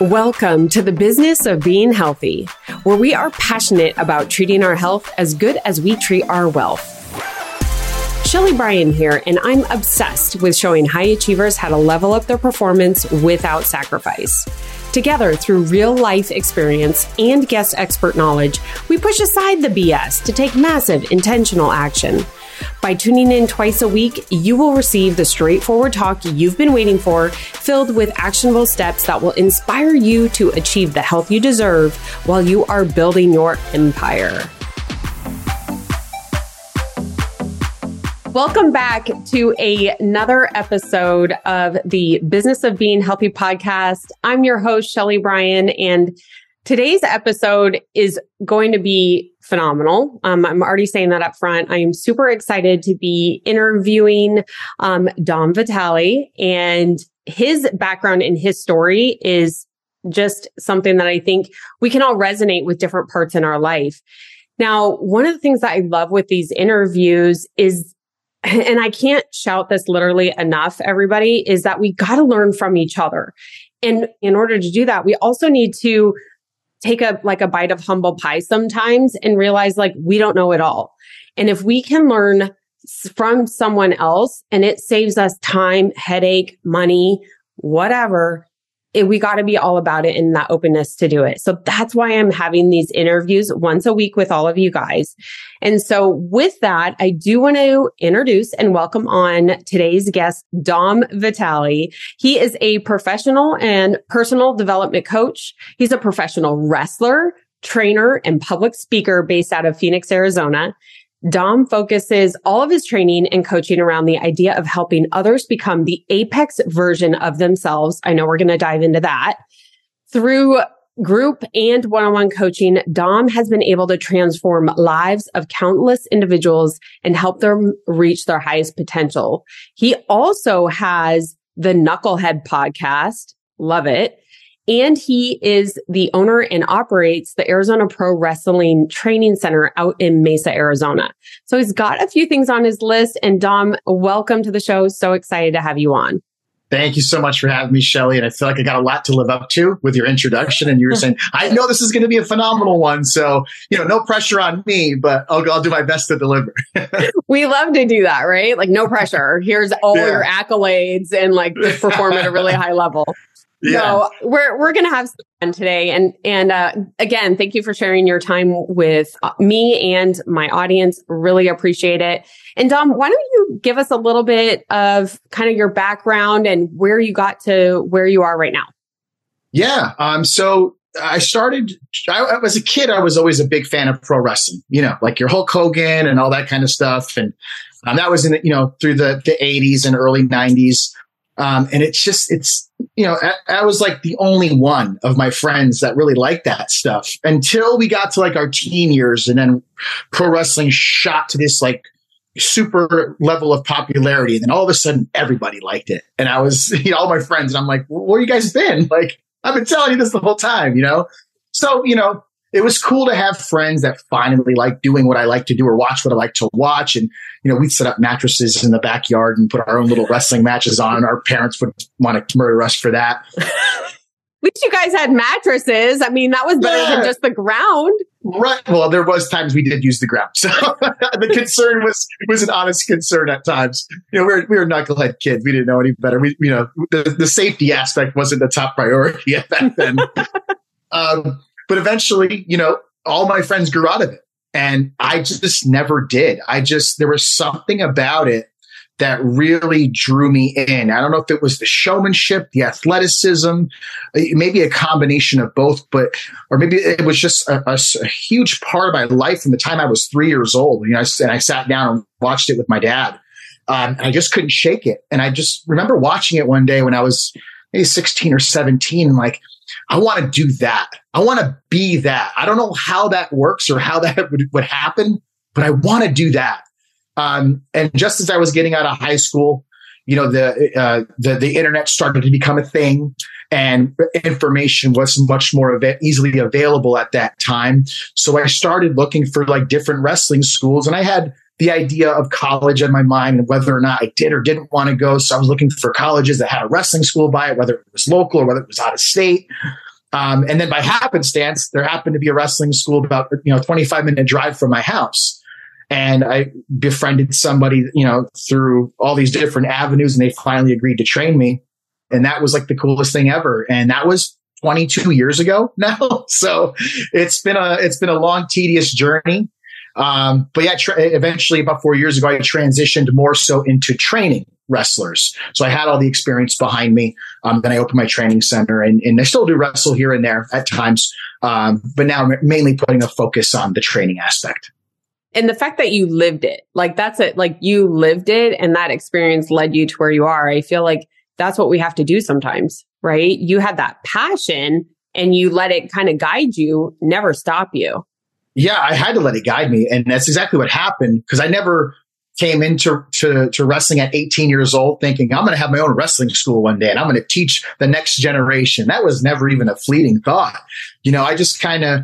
Welcome to the business of being healthy, where we are passionate about treating our health as good as we treat our wealth. Shelly Brien here, and I'm obsessed with showing high achievers how to level up their performance without sacrifice. Together, through real life experience and guest expert knowledge, we push aside the BS to take massive intentional action. By tuning in twice a week, you will receive the straightforward talk you've been waiting for, filled with actionable steps that will inspire you to achieve the health you deserve while you are building your empire. Welcome back to a, another episode of the Business of Being Healthy podcast. I'm your host, Shelly Brien, and today's episode is going to be phenomenal. Um, I'm already saying that up front. I am super excited to be interviewing um, Dom Vitalli, and his background and his story is just something that I think we can all resonate with different parts in our life. Now, one of the things that I love with these interviews is and I can't shout this literally enough, everybody, is that we got to learn from each other. And in order to do that, we also need to take a like a bite of humble pie sometimes and realize like we don't know it all. And if we can learn from someone else and it saves us time, headache, money, whatever, it, we got to be all about it and that openness to do it. So that's why I'm having these interviews once a week with all of you guys. And so with that, I do want to introduce and welcome on today's guest, Dom Vitalli. He is a professional and personal development coach. He's a professional wrestler, trainer, and public speaker based out of Phoenix, Arizona. Dom focuses all of his training and coaching around the idea of helping others become the apex version of themselves. I know we're going to dive into that. Through group and one-on-one coaching, Dom has been able to transform lives of countless individuals and help them reach their highest potential. He also has the Knucklehead podcast. Love it. And he is the owner and operates the Arizona Pro Wrestling Training Center out in Mesa, Arizona. So he's got a few things on his list. And Dom, welcome to the show. So excited to have you on. Thank you so much for having me, Shelly. And I feel like I got a lot to live up to with your introduction. And you were saying, I know this is going to be a phenomenal one. So, you know, no pressure on me, but I'll, I'll do my best to deliver. we love to do that, right? Like no pressure. Here's all yeah. your accolades and like just perform at a really high level. Yeah. So we're we're gonna have some fun today, and and uh, again, thank you for sharing your time with uh, me and my audience. Really appreciate it. And Dom, why don't you give us a little bit of kind of your background and where you got to where you are right now? Yeah. Um. So I started. I, as a kid, I was always a big fan of pro wrestling. You know, like your Hulk Hogan and all that kind of stuff, and um, that was in the, you know through the the 80s and early 90s. Um, and it's just, it's, you know, I, I, was like the only one of my friends that really liked that stuff until we got to like our teen years. And then pro wrestling shot to this like super level of popularity. And then all of a sudden everybody liked it. And I was, you know, all my friends, and I'm like, where you guys been? Like, I've been telling you this the whole time, you know? So, you know, it was cool to have friends that finally like doing what I like to do or watch what I like to watch. And, you know, we'd set up mattresses in the backyard and put our own little wrestling matches on. Our parents would want to murder us for that. At least you guys had mattresses. I mean, that was better yeah. than just the ground. Right. Well, there was times we did use the ground. So the concern was, was an honest concern at times. You know, we were, we were knucklehead kids. We didn't know any better. We, you know, the, the safety aspect wasn't the top priority back then. um, but eventually, you know, all my friends grew out of it. And I just never did. I just, there was something about it that really drew me in. I don't know if it was the showmanship, the athleticism, maybe a combination of both, but, or maybe it was just a, a, a huge part of my life from the time I was three years old. You know, I, and I sat down and watched it with my dad. Um, and I just couldn't shake it. And I just remember watching it one day when I was maybe 16 or 17 and like, I want to do that. I want to be that. I don't know how that works or how that would, would happen, but I want to do that. Um, and just as I was getting out of high school, you know, the, uh, the, the internet started to become a thing and information was much more av- easily available at that time. So I started looking for like different wrestling schools and I had the idea of college in my mind and whether or not I did or didn't want to go. So I was looking for colleges that had a wrestling school by it, whether it was local or whether it was out of state. Um, and then by happenstance, there happened to be a wrestling school about, you know, 25 minute drive from my house. And I befriended somebody, you know, through all these different avenues and they finally agreed to train me. And that was like the coolest thing ever. And that was 22 years ago now. So it's been a, it's been a long, tedious journey. Um, but yeah, tra- eventually about four years ago, I transitioned more so into training wrestlers. So I had all the experience behind me. Um, then I opened my training center and, and I still do wrestle here and there at times. Um, but now I'm mainly putting a focus on the training aspect. And the fact that you lived it, like that's it, like you lived it and that experience led you to where you are. I feel like that's what we have to do sometimes, right? You had that passion and you let it kind of guide you, never stop you yeah, I had to let it guide me. And that's exactly what happened because I never came into to, to wrestling at 18 years old thinking I'm going to have my own wrestling school one day and I'm going to teach the next generation. That was never even a fleeting thought. You know, I just kind of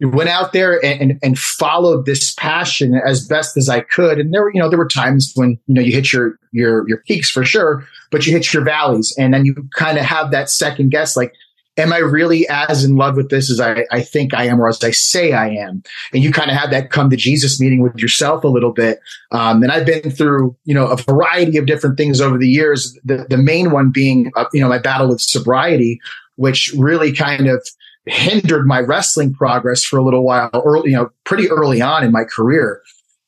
went out there and, and, and, followed this passion as best as I could. And there were, you know, there were times when, you know, you hit your, your, your peaks for sure, but you hit your valleys and then you kind of have that second guess, like, am I really as in love with this as I, I think I am or as I say I am? And you kind of have that come to Jesus meeting with yourself a little bit. Um, and I've been through, you know, a variety of different things over the years. The, the main one being, uh, you know, my battle with sobriety, which really kind of hindered my wrestling progress for a little while early, you know, pretty early on in my career.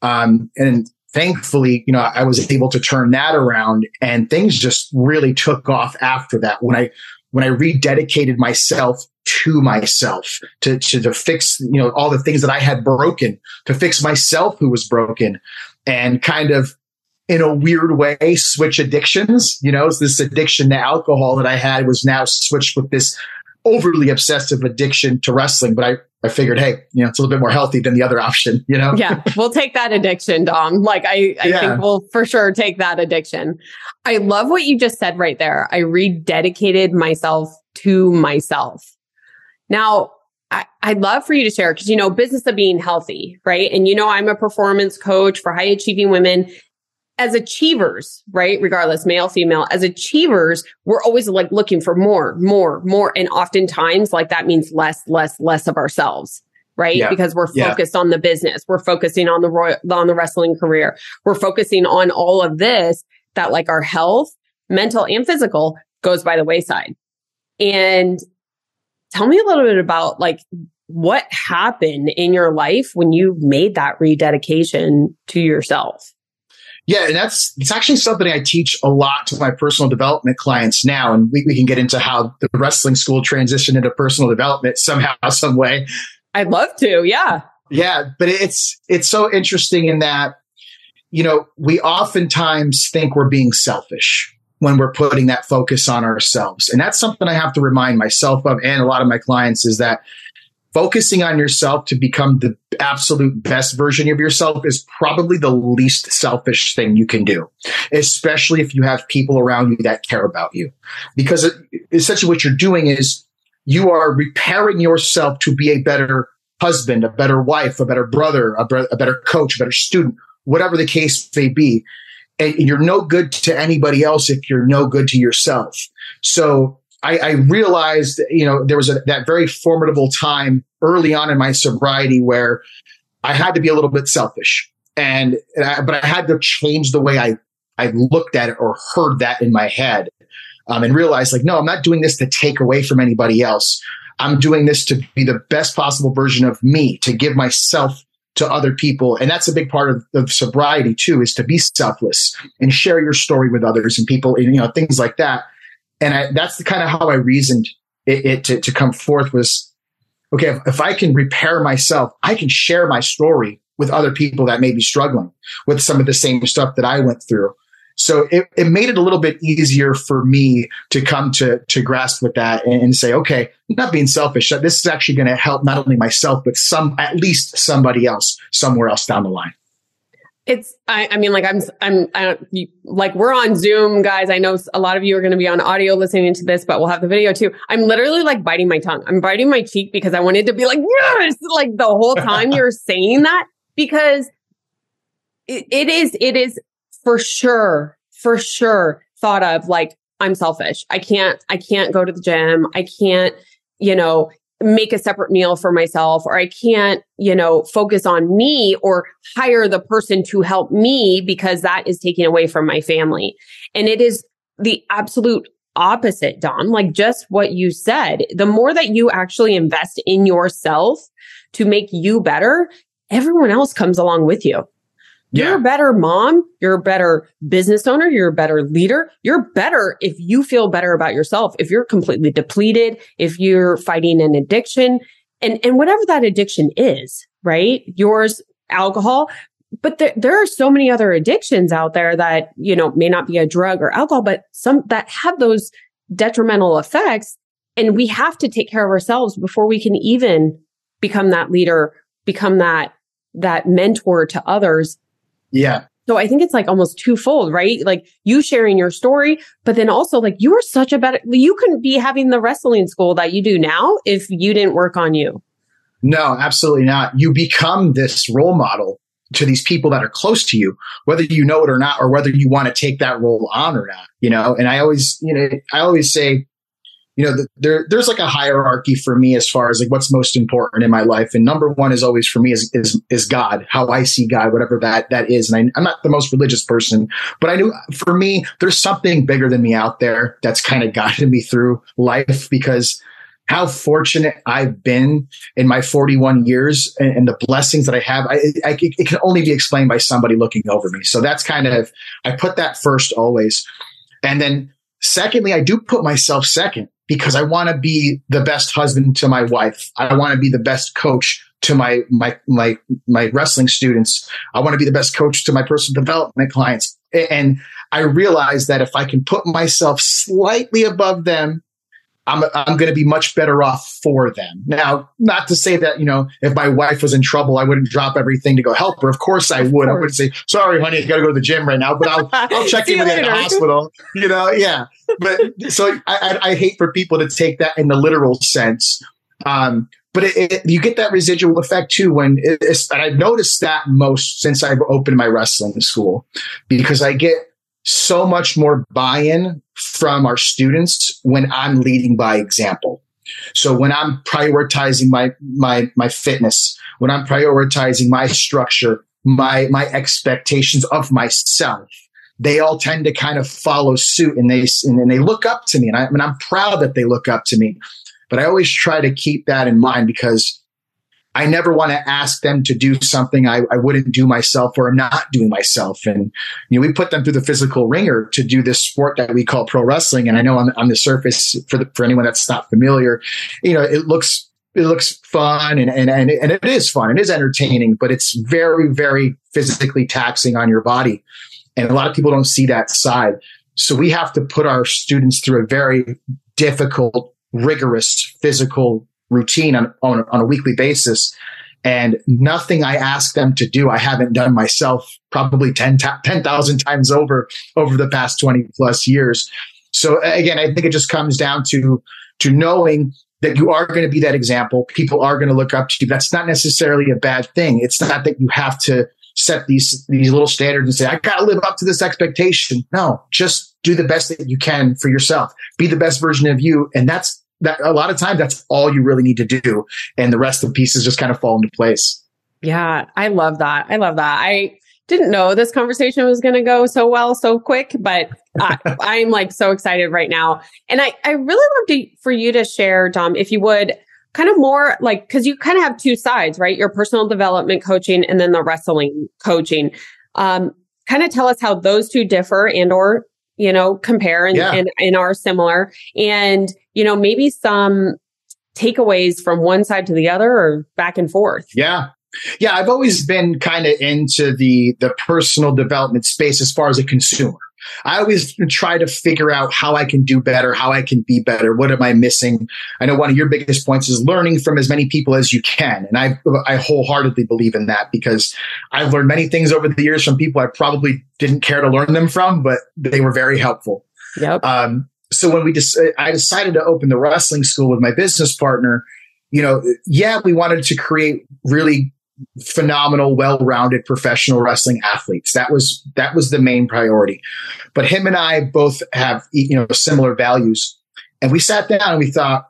Um, and thankfully, you know, I was able to turn that around and things just really took off after that. When I when I rededicated myself to myself to, to, to fix, you know, all the things that I had broken, to fix myself who was broken and kind of in a weird way switch addictions. You know, this addiction to alcohol that I had was now switched with this overly obsessive addiction to wrestling. But I, I figured, hey, you know, it's a little bit more healthy than the other option, you know? Yeah. We'll take that addiction, Dom. Like I, I yeah. think we'll for sure take that addiction. I love what you just said right there. I rededicated myself to myself. Now, I, would love for you to share because you know, business of being healthy, right? And you know, I'm a performance coach for high achieving women. As achievers, right? Regardless, male, female, as achievers, we're always like looking for more, more, more. And oftentimes, like that means less, less, less of ourselves right? Yeah. Because we're focused yeah. on the business. We're focusing on the royal, on the wrestling career. We're focusing on all of this that like our health, mental and physical goes by the wayside. And tell me a little bit about like what happened in your life when you made that rededication to yourself. Yeah, and that's it's actually something I teach a lot to my personal development clients now, and we, we can get into how the wrestling school transitioned into personal development somehow, some way. I'd love to, yeah. Yeah, but it's it's so interesting in that you know, we oftentimes think we're being selfish when we're putting that focus on ourselves. And that's something I have to remind myself of and a lot of my clients is that focusing on yourself to become the absolute best version of yourself is probably the least selfish thing you can do, especially if you have people around you that care about you. Because essentially what you're doing is you are repairing yourself to be a better husband, a better wife, a better brother, a, a better coach, a better student, whatever the case may be. And you're no good to anybody else if you're no good to yourself. So I, I realized, you know, there was a, that very formidable time early on in my sobriety where I had to be a little bit selfish and, and I, but I had to change the way I, I looked at it or heard that in my head. Um, and realized like, no, I'm not doing this to take away from anybody else. I'm doing this to be the best possible version of me, to give myself to other people. And that's a big part of, of sobriety too, is to be selfless and share your story with others and people, and, you know, things like that. And I, that's the kind of how I reasoned it, it to, to come forth was, okay, if, if I can repair myself, I can share my story with other people that may be struggling with some of the same stuff that I went through. So it, it made it a little bit easier for me to come to, to grasp with that and, and say, okay, not being selfish, this is actually going to help not only myself, but some, at least somebody else somewhere else down the line. It's, I, I mean, like I'm, I'm, I don't, you, like we're on Zoom, guys. I know a lot of you are going to be on audio listening to this, but we'll have the video too. I'm literally like biting my tongue. I'm biting my cheek because I wanted to be like, yes, like the whole time you're saying that because it, it is, it is for sure, for sure thought of like, I'm selfish. I can't, I can't go to the gym. I can't you know, make a separate meal for myself or I can't, you know, focus on me or hire the person to help me because that is taking away from my family. And it is the absolute opposite, Dom, like just what you said. The more that you actually invest in yourself to make you better, everyone else comes along with you. You're a better mom. You're a better business owner. You're a better leader. You're better if you feel better about yourself. If you're completely depleted, if you're fighting an addiction and, and whatever that addiction is, right? Yours, alcohol. But there, there are so many other addictions out there that, you know, may not be a drug or alcohol, but some that have those detrimental effects. And we have to take care of ourselves before we can even become that leader, become that, that mentor to others yeah. So I think it's like almost twofold, right? Like you sharing your story, but then also like you are such a better, you couldn't be having the wrestling school that you do now if you didn't work on you. No, absolutely not. You become this role model to these people that are close to you, whether you know it or not, or whether you want to take that role on or not, you know? And I always, you know, I always say, you know, the, there, there's like a hierarchy for me as far as like what's most important in my life. And number one is always for me is, is, is God, how I see God, whatever that, that is. And I, I'm not the most religious person, but I knew for me, there's something bigger than me out there that's kind of guided me through life because how fortunate I've been in my 41 years and, and the blessings that I have, I, I, it can only be explained by somebody looking over me. So that's kind of, I put that first always. And then secondly, I do put myself second because I want to be the best husband to my wife. I want to be the best coach to my, my, my, my wrestling students. I want to be the best coach to my personal development clients. And I realize that if I can put myself slightly above them I'm, I'm going to be much better off for them. Now, not to say that, you know, if my wife was in trouble, I wouldn't drop everything to go help her. Of course I would. I wouldn't say, sorry, honey, I got to go to the gym right now, but I'll, I'll check in with you at the hospital, you know? Yeah. But so I, I, I, hate for people to take that in the literal sense. Um, but it, it, you get that residual effect too when it's, and I've noticed that most since I've opened my wrestling school because I get so much more buy-in from our students when I'm leading by example. So when I'm prioritizing my, my, my fitness, when I'm prioritizing my structure, my, my expectations of myself, they all tend to kind of follow suit and they, and they look up to me. And I, I mean, I'm proud that they look up to me, but I always try to keep that in mind because I never want to ask them to do something I, I wouldn't do myself or I'm not doing myself. And, you know, we put them through the physical ringer to do this sport that we call pro wrestling. And I know on, on the surface for the, for anyone that's not familiar, you know, it looks, it looks fun and, and, and, and it is fun. It is entertaining, but it's very, very physically taxing on your body. And a lot of people don't see that side. So we have to put our students through a very difficult, rigorous physical routine on, on, on a weekly basis. And nothing I ask them to do, I haven't done myself probably 10,000 10, times over, over the past 20 plus years. So again, I think it just comes down to, to knowing that you are going to be that example. People are going to look up to you. That's not necessarily a bad thing. It's not that you have to set these, these little standards and say, I got to live up to this expectation. No, just do the best that you can for yourself. Be the best version of you. And that's, that a lot of times that's all you really need to do. And the rest of the pieces just kind of fall into place. Yeah, I love that. I love that. I didn't know this conversation was going to go so well, so quick, but I, I'm like so excited right now. And I, I really love to, for you to share, Dom, if you would kind of more like, cause you kind of have two sides, right? Your personal development coaching and then the wrestling coaching. Um, kind of tell us how those two differ and or you know, compare and, yeah. and, and are similar. And, you know, maybe some takeaways from one side to the other or back and forth. Yeah. Yeah, I've always been kind of into the the personal development space as far as a consumer. I always try to figure out how I can do better, how I can be better. What am I missing? I know one of your biggest points is learning from as many people as you can. And I, I wholeheartedly believe in that because I've learned many things over the years from people I probably didn't care to learn them from, but they were very helpful. Yep. Um, so when we just, I decided to open the wrestling school with my business partner, you know, yeah, we wanted to create really phenomenal, well-rounded professional wrestling athletes. That was that was the main priority. But him and I both have you know similar values, and we sat down and we thought,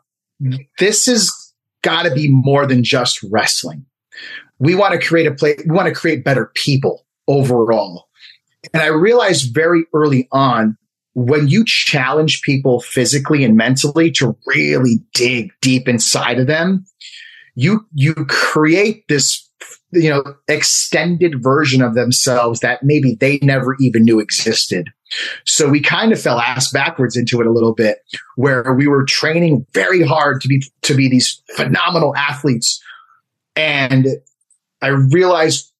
this is got to be more than just wrestling. We want to create a play. We want to create better people overall. And I realized very early on when you challenge people physically and mentally to really dig deep inside of them, you, you create this, you know, extended version of themselves that maybe they never even knew existed. So we kind of fell ass backwards into it a little bit where we were training very hard to be, to be these phenomenal athletes. And I realized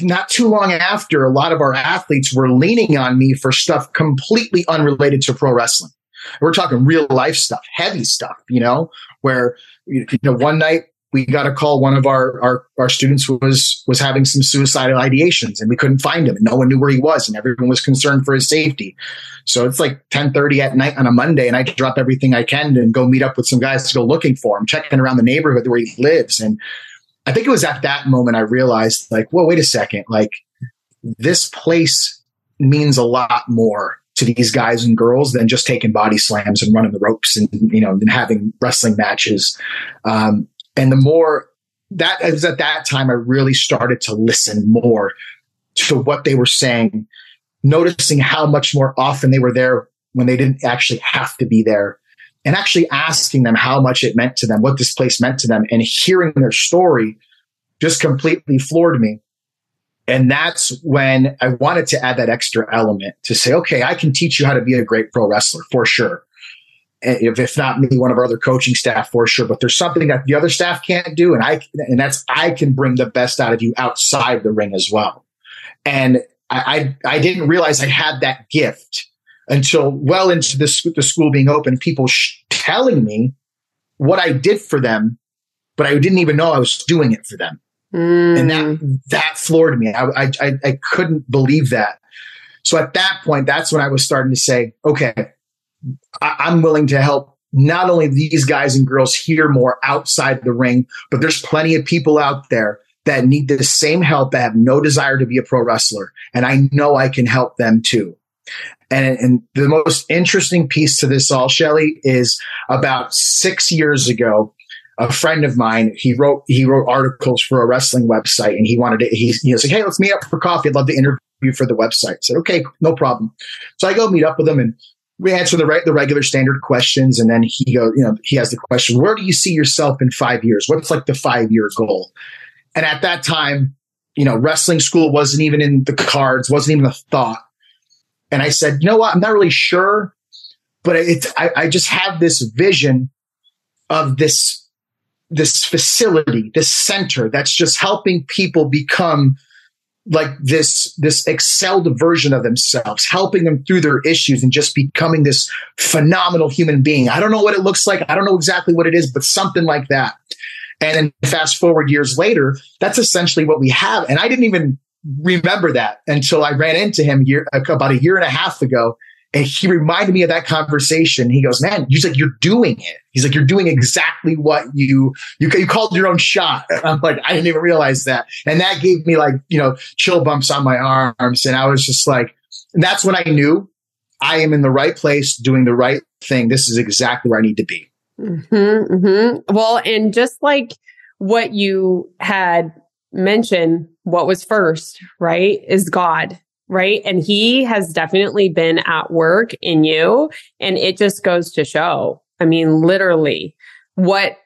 not too long after, a lot of our athletes were leaning on me for stuff completely unrelated to pro wrestling. We're talking real life stuff, heavy stuff, you know, where, you know, one night we got a call. One of our, our, our students was, was having some suicidal ideations and we couldn't find him and no one knew where he was and everyone was concerned for his safety. So it's like 1030 at night on a Monday and I drop everything I can and go meet up with some guys to go looking for him, checking around the neighborhood where he lives. And I think it was at that moment I realized, like, well, wait a second, like this place means a lot more to these guys and girls than just taking body slams and running the ropes and you know and having wrestling matches. Um, and the more that it was at that time, I really started to listen more to what they were saying, noticing how much more often they were there when they didn't actually have to be there and actually asking them how much it meant to them, what this place meant to them, and hearing their story just completely floored me. And that's when I wanted to add that extra element to say, okay, I can teach you how to be a great pro wrestler for sure. If, if not me, one of our other coaching staff for sure, but there's something that the other staff can't do. And I, and that's, I can bring the best out of you outside the ring as well. And I, I, I didn't realize I had that gift until well into the, the school being open, people sh- telling me what I did for them, but I didn't even know I was doing it for them. Mm. And that, that floored me. I, I, I couldn't believe that. So at that point, that's when I was starting to say, okay, I, I'm willing to help not only these guys and girls hear more outside the ring, but there's plenty of people out there that need the same help that have no desire to be a pro wrestler. And I know I can help them too. And, and the most interesting piece to this all, Shelly, is about six years ago, a friend of mine, he wrote he wrote articles for a wrestling website, and he wanted to. He, he like, "Hey, let's meet up for coffee. I'd love to interview for the website." I said, "Okay, no problem." So I go meet up with him, and we answer the re- the regular standard questions, and then he goes, you know, he has the question, "Where do you see yourself in five years? What's like the five year goal?" And at that time, you know, wrestling school wasn't even in the cards, wasn't even a thought. And I said, you know what? I'm not really sure, but it's, I, I just have this vision of this, this facility, this center that's just helping people become like this this excelled version of themselves helping them through their issues and just becoming this phenomenal human being. I don't know what it looks like. I don't know exactly what it is but something like that. And then fast forward years later that's essentially what we have. And i didn't even remember that until I ran into him year, about a year and a half ago. And he reminded me of that conversation. He goes, man, he's like, you're doing it. He's like, you're doing exactly what you, you, you called your own shot. I'm like, I didn't even realize that. And that gave me like, you know, chill bumps on my arms. And I was just like, that's when I knew I am in the right place doing the right thing. This is exactly where I need to be. Mm-hmm, mm-hmm. Well, and just like what you had mentioned what was first, right? Is God, right? And he has definitely been at work in you. And it just goes to show, I mean, literally what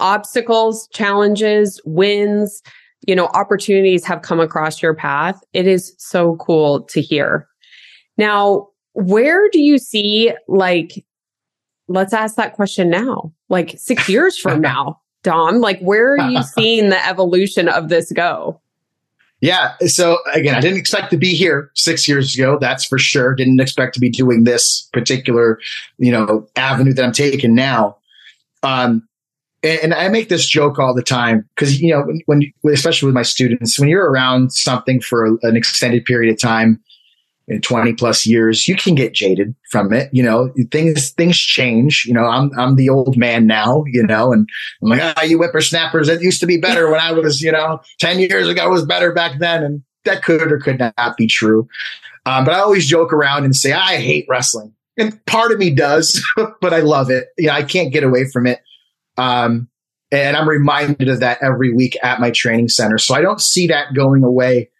obstacles, challenges, wins, you know, opportunities have come across your path. It is so cool to hear. Now, where do you see like, let's ask that question now, like six years from now, Dom, like where are you seeing the evolution of this go? Yeah. So again, I didn't expect to be here six years ago. That's for sure. Didn't expect to be doing this particular, you know, avenue that I'm taking now. Um, and, and I make this joke all the time because, you know, when, when, especially with my students, when you're around something for an extended period of time, in 20 plus years, you can get jaded from it. You know, things, things change. You know, I'm, I'm the old man now, you know, and I'm like, ah, oh, you whippersnappers, it used to be better when I was, you know, 10 years ago was better back then. And that could or could not be true. Um, but I always joke around and say, I hate wrestling. And part of me does, but I love it. Yeah, I can't get away from it. Um, and I'm reminded of that every week at my training center. So I don't see that going away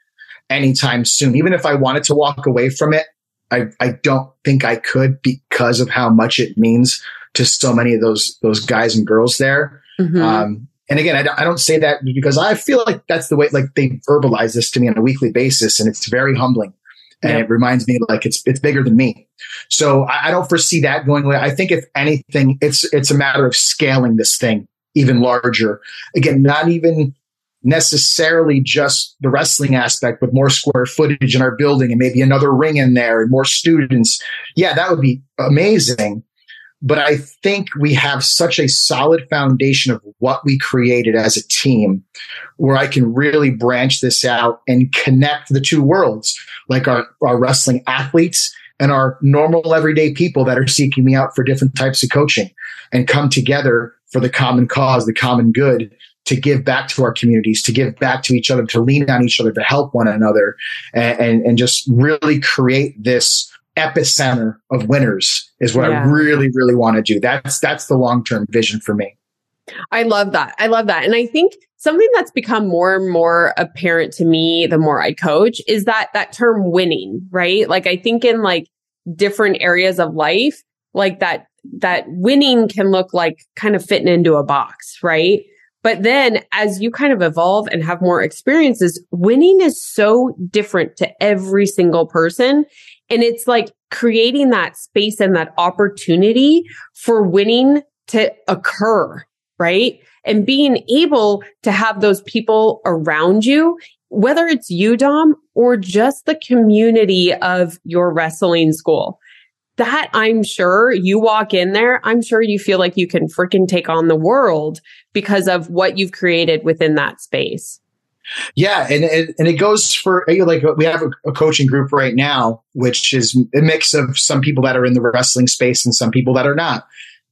anytime soon. Even if I wanted to walk away from it, I, I don't think I could because of how much it means to so many of those those guys and girls there. Mm-hmm. Um, and again, I, don't, I, don't say that because I feel like that's the way like they verbalize this to me on a weekly basis, and it's very humbling. And yep. it reminds me like it's it's bigger than me. So I, I don't foresee that going away. I think if anything, it's it's a matter of scaling this thing even larger. Again, not even necessarily just the wrestling aspect, but more square footage in our building and maybe another ring in there and more students. Yeah, that would be amazing. But I think we have such a solid foundation of what we created as a team where I can really branch this out and connect the two worlds, like our, our wrestling athletes and our normal everyday people that are seeking me out for different types of coaching and come together for the common cause, the common good to give back to our communities, to give back to each other, to lean on each other, to help one another, and, and, and just really create this epicenter of winners is what yeah. I really, really want to do. That's that's the long term vision for me. I love that. I love that. And I think something that's become more and more apparent to me the more I coach is that that term winning, right? Like I think in like different areas of life, like that that winning can look like kind of fitting into a box, right? But then as you kind of evolve and have more experiences, winning is so different to every single person. And it's like creating that space and that opportunity for winning to occur, right? And being able to have those people around you, whether it's you, Dom, or just the community of your wrestling school that I'm sure you walk in there, I'm sure you feel like you can freaking take on the world because of what you've created within that space. Yeah, and it, and it goes for like we have a, coaching group right now, which is a mix of some people that are in the wrestling space and some people that are not.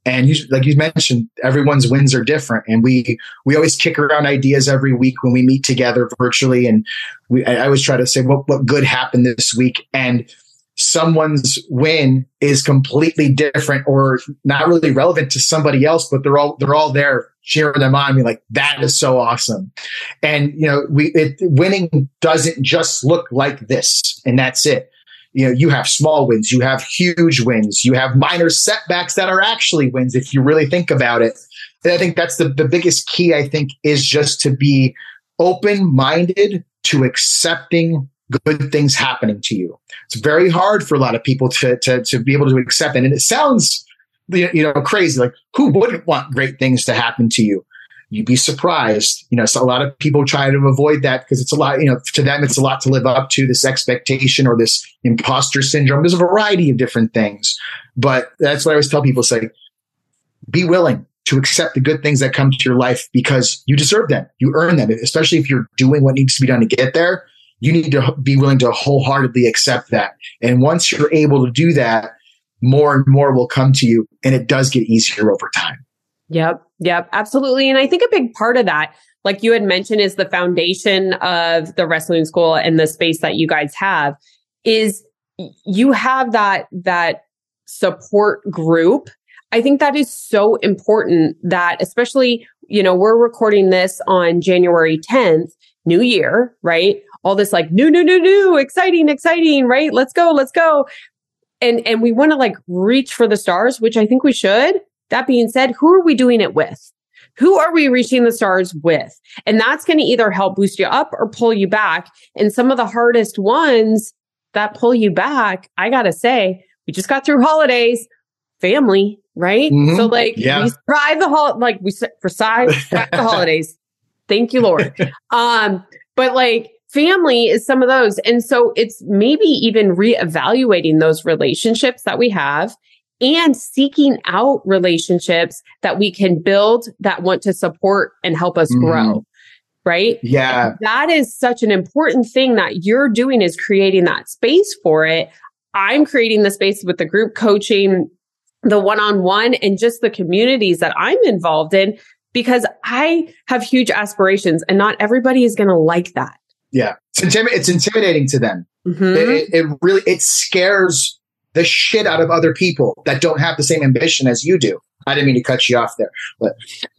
And you, like you mentioned, everyone's wins are different, and we we always kick around ideas every week when we meet together virtually. And we, I always try to say what what good happened this week, and someone's win is completely different or not really relevant to somebody else, but they're all they're all there cheering them on, being like, "That is so awesome!" And you know, we it, winning doesn't just look like this, and that's it. You know, you have small wins, you have huge wins, you have minor setbacks that are actually wins if you really think about it. And I think that's the the biggest key. I think is just to be open minded to accepting good things happening to you. It's very hard for a lot of people to, to, to be able to accept it. And it sounds, you know, crazy. Like who wouldn't want great things to happen to you? You'd be surprised. You know, so a lot of people try to avoid that because it's a lot, you know, to them, it's a lot to live up to this expectation or this imposter syndrome. There's a variety of different things, but that's what I always tell people say, be willing to accept the good things that come to your life because you deserve them. You earn them, especially if you're doing what needs to be done to get there you need to be willing to wholeheartedly accept that. And once you're able to do that, more and more will come to you and it does get easier over time. Yep. Yep. Absolutely. And I think a big part of that, like you had mentioned, is the foundation of the wrestling school and the space that you guys have is you have that, that support group. I think that is so important that especially, you know, we're recording this on January 10th, new year, right? All this like new, new, new, new, exciting, exciting, right? Let's go, let's go. And, and we want to like reach for the stars, which I think we should. That being said, who are we doing it with? Who are we reaching the stars with? And that's going to either help boost you up or pull you back. And some of the hardest ones that pull you back, I got to say, we just got through holidays, family, right? Mm-hmm. So like yeah. we survive the hol like we survive the holidays. Thank you, Lord. Um, but like family is some of those. And so it's maybe even reevaluating those relationships that we have and seeking out relationships that we can build that want to support and help us mm-hmm. grow. Right. Yeah. And that is such an important thing that you're doing is creating that space for it. I'm creating the space with the group coaching, the one on one and just the communities that I'm involved in because I have huge aspirations and not everybody is going to like that. Yeah, it's, intim- it's intimidating to them. Mm-hmm. It, it, really it scares the shit out of other people that don't have the same ambition as you do. I didn't mean to cut you off there, but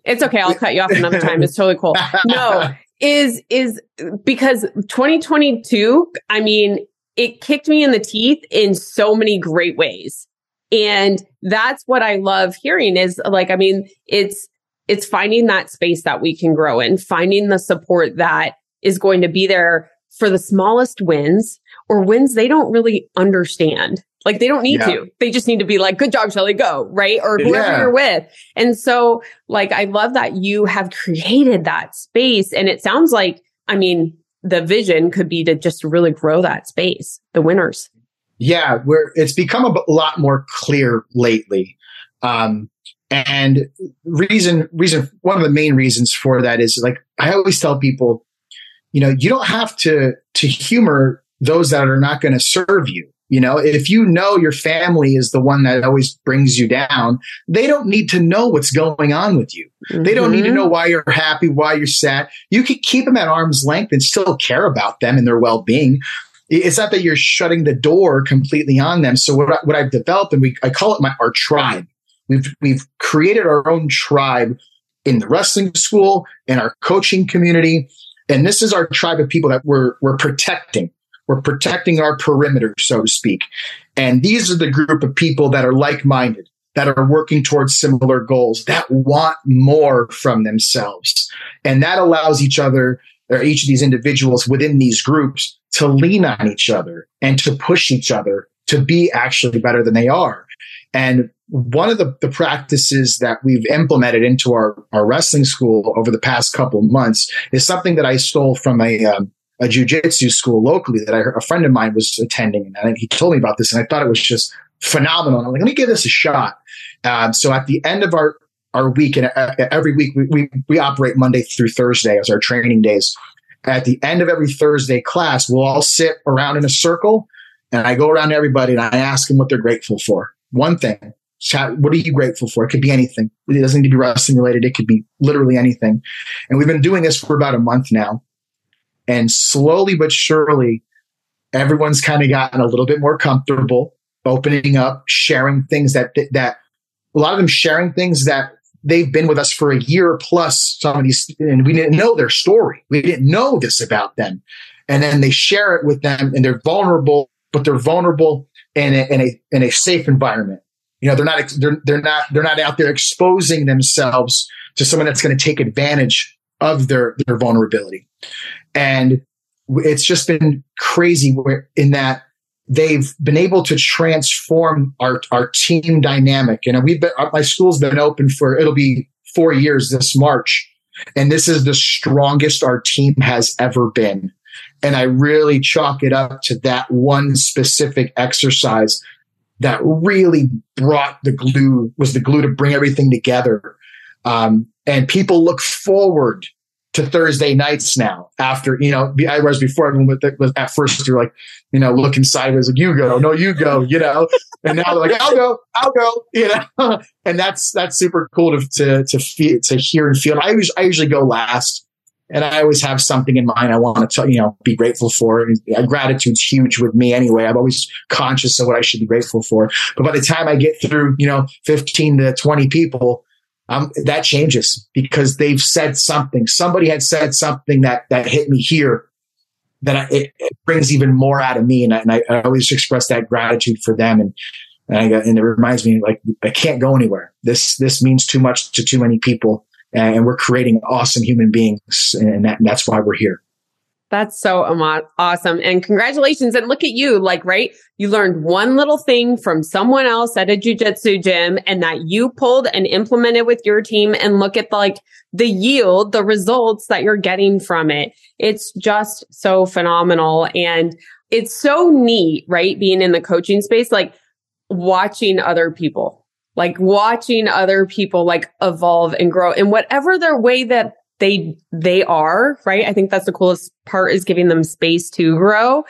it's okay. I'll cut you off another time. It's totally cool. No, is is because 2022. I mean, it kicked me in the teeth in so many great ways, and that's what I love hearing. Is like, I mean, it's it's finding that space that we can grow in, finding the support that is going to be there for the smallest wins or wins they don't really understand. Like they don't need yeah. to. They just need to be like, good job, Shelly, go, right? Or whoever yeah. you're with. And so like, I love that you have created that space. And it sounds like, I mean, the vision could be to just really grow that space, the winners. Yeah, where it's become a lot more clear lately. Um, and reason, reason, one of the main reasons for that is like, I always tell people, you know, you don't have to, to humor those that are not going to serve you. You know, if you know your family is the one that always brings you down, they don't need to know what's going on with you. Mm-hmm. They don't need to mm-hmm. know why you're happy, why you're sad. You can keep them at arm's length and still care about them and their well being. It's not that you're shutting the door completely on them. So what, I, what I've developed, and we, I call it my, our tribe. We've, we've created our own tribe in the wrestling school, in our coaching community. And this is our tribe of people that we're, we're protecting we're protecting our perimeter, so to speak. And these are the group of people that are like minded, that are working towards similar goals, that want more from themselves. And that allows each other or each of these individuals within these groups to lean on each other and to push each other to be actually better than they are. And one of the, the practices that we've implemented into our, our wrestling school over the past couple months is something that I stole from a, um, a jujitsu school locally that I a friend of mine was attending, and he told me about this, and I thought it was just phenomenal. And I'm like, let me give this a shot. Um, so at the end of our our week, and uh, every week we, we we operate Monday through Thursday as our training days. At the end of every Thursday class, we'll all sit around in a circle, and I go around to everybody and I ask them what they're grateful for. One thing. What are you grateful for? It could be anything. It doesn't need to be wrestling related. It could be literally anything. And we've been doing this for about a month now. And slowly but surely, everyone's kind of gotten a little bit more comfortable opening up, sharing things that, that a lot of them sharing things that they've been with us for a year plus some of these, and we didn't know their story. We didn't know this about them. And then they share it with them and they're vulnerable, but they're vulnerable in a, in a, in a safe environment. You know, they're not, they're, they're not, they're not out there exposing themselves to someone that's going to take advantage of their, their vulnerability. And it's just been crazy where in that they've been able to transform our, our team dynamic. And we've been, uh, my school's been open for, it'll be four years this March. And this is the strongest our team has ever been. And I really chalk it up to that one specific exercise that really brought the glue, was the glue to bring everything together. Um, and people look forward to Thursday nights now after, you know, I was before everyone was at first you're like, you know, looking sideways like you go, no, you go, you know, and now they're like, I'll go, I'll go, you know, and that's, that's super cool to, to, to feel, to hear and feel. I usually, I usually go last and I always have something in mind I want to, you know, be grateful for. And gratitude's huge with me anyway. I'm always conscious of what I should be grateful for. But by the time I get through, you know, 15 to 20 people, um, that changes because they've said something. Somebody had said something that that hit me here. That I, it, it, brings even more out of me, and I, and I, always express that gratitude for them. And and, and it reminds me like I can't go anywhere. This this means too much to too many people, and we're creating awesome human beings, and, that, that's why we're here. That's so awesome. And congratulations. And look at you, like, right? You learned one little thing from someone else at a jujitsu gym and that you pulled and implemented with your team and look at like the yield, the results that you're getting from it. It's just so phenomenal. And it's so neat, right? Being in the coaching space, like watching other people, like watching other people like evolve and grow in whatever their way that they they are right? I think that's the coolest part is giving them space to grow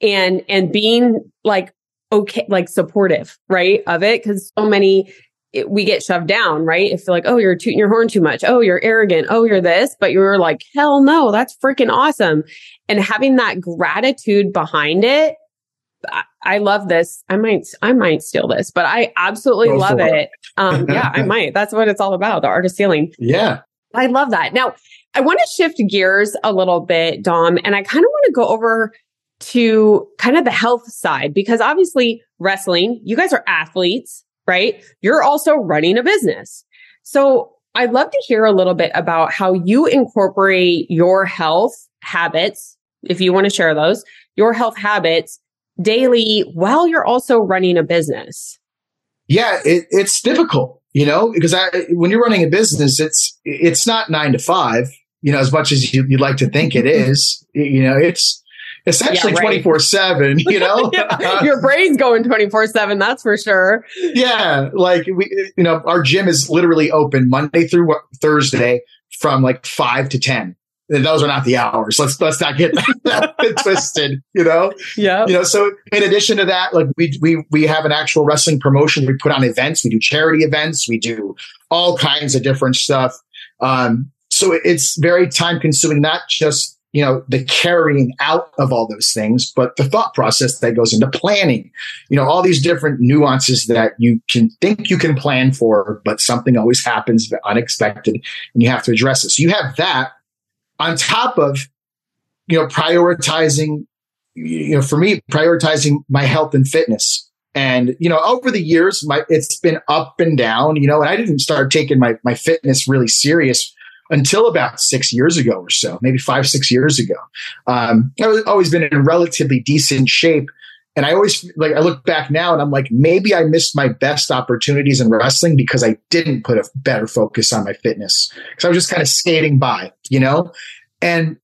and and being like okay like supportive right of it. Because so many it, we get shoved down right? If you're like oh you're tooting your horn too much. Oh you're arrogant. Oh you're this. But you're like hell no that's freaking awesome. And having that gratitude behind it I love this. I might, I might steal this, but I absolutely Go love it. it. Um, yeah, I might. That's what it's all about. The art of stealing. Yeah. I love that. Now I want to shift gears a little bit, Dom, and I kind of want to go over to kind of the health side because obviously wrestling, you guys are athletes, right? You're also running a business. So I'd love to hear a little bit about how you incorporate your health habits, if you want to share those, your health habits daily while you're also running a business. Yeah, it, it's difficult, you know, because I, when you're running a business, it's it's not nine to five, you know, as much as you, would like to think it is. You know, it's essentially twenty four seven. You know, your brain's going twenty four seven. That's for sure. Yeah, like we, you know, our gym is literally open Monday through Thursday from like five to ten. Those are not the hours. Let's let's not get that twisted. You know. Yeah. You know. So in addition to that, like we we we have an actual wrestling promotion. We put on events. We do charity events. We do all kinds of different stuff. Um, so it's very time consuming, not just you know, the carrying out of all those things, but the thought process that goes into planning, you know, all these different nuances that you can think you can plan for, but something always happens unexpected and you have to address it. So you have that on top of, you know, prioritizing, you know, for me, prioritizing my health and fitness. And, you know, over the years, my, it's been up and down, you know, and I didn't start taking my, my fitness really serious until about six years ago or so, maybe five, six years ago. Um, I've always been in relatively decent shape. And I always like, I look back now and I'm like, maybe I missed my best opportunities in wrestling because I didn't put a better focus on my fitness. Cause I was just kind of skating by, you know? And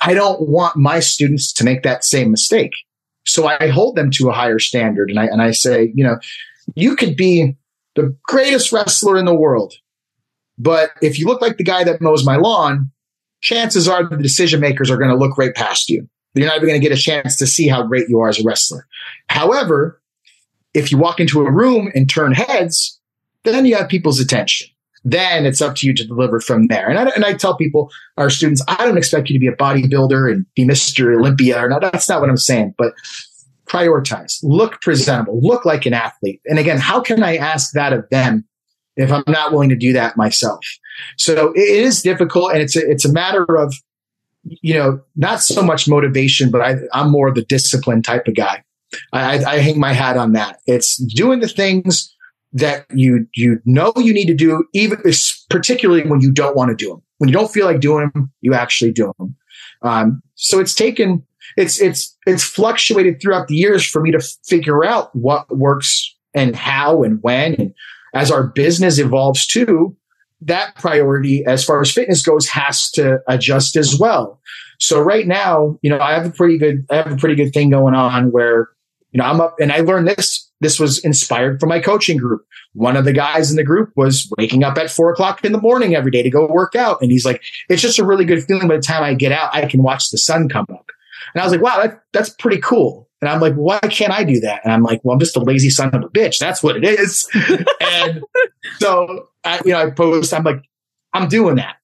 I don't want my students to make that same mistake. So I hold them to a higher standard. And I, and I say, you know, you could be the greatest wrestler in the world. But if you look like the guy that mows my lawn, chances are the decision makers are going to look right past you. You're not even going to get a chance to see how great you are as a wrestler. However, if you walk into a room and turn heads, then you have people's attention. Then it's up to you to deliver from there. And I, and I tell people, our students, I don't expect you to be a bodybuilder and be Mr. Olympia or not. That's not what I'm saying, but prioritize, look presentable, look like an athlete. And again, how can I ask that of them if I'm not willing to do that myself. So it is difficult and it's a, it's a matter of, you know, not so much motivation, but I, am more of the discipline type of guy. I, I hang my hat on that. It's doing the things that you, you know you need to do, even particularly when you don't want to do them. When you don't feel like doing them, you actually do them. Um, so it's taken, it's, it's, it's fluctuated throughout the years for me to figure out what works and how and when and as our business evolves too, that priority as far as fitness goes has to adjust as well. So right now, you know, I have a pretty good, I have a pretty good thing going on where, you know, I'm up and I learned this, this was inspired from my coaching group. One of the guys in the group was waking up at four o'clock in the morning every day to go work out. And he's like, it's just a really good feeling by the time I get out, I can watch the sun come up. And I was like, wow, that, that's pretty cool. And I'm like, why can't I do that? And I'm like, well, I'm just a lazy son of a bitch. That's what it is. and so I, you know, I post, I'm like, I'm doing that.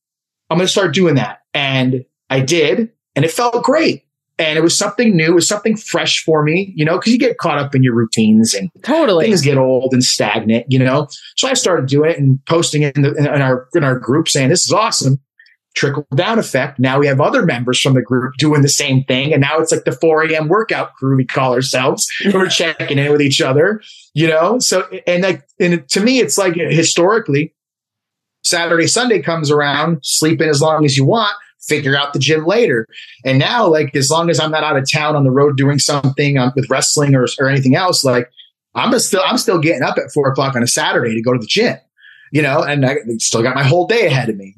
I'm going to start doing that. And I did, and it felt great. And it was something new. It was something fresh for me, you know, because you get caught up in your routines and totally things get old and stagnant, you know. So I started doing it and posting it in, the, in our in our group, saying this is awesome trickle down effect. Now we have other members from the group doing the same thing. And now it's like the 4 a.m. workout crew, we call ourselves. We're checking in with each other, you know? So, and like, and to me, it's like historically, Saturday, Sunday comes around, sleep in as long as you want, figure out the gym later. And now, like, as long as I'm not out of town on the road doing something um, with wrestling or, or anything else, like, I'm still, I'm still getting up at four o'clock on a Saturday to go to the gym, you know, and I still got my whole day ahead of me.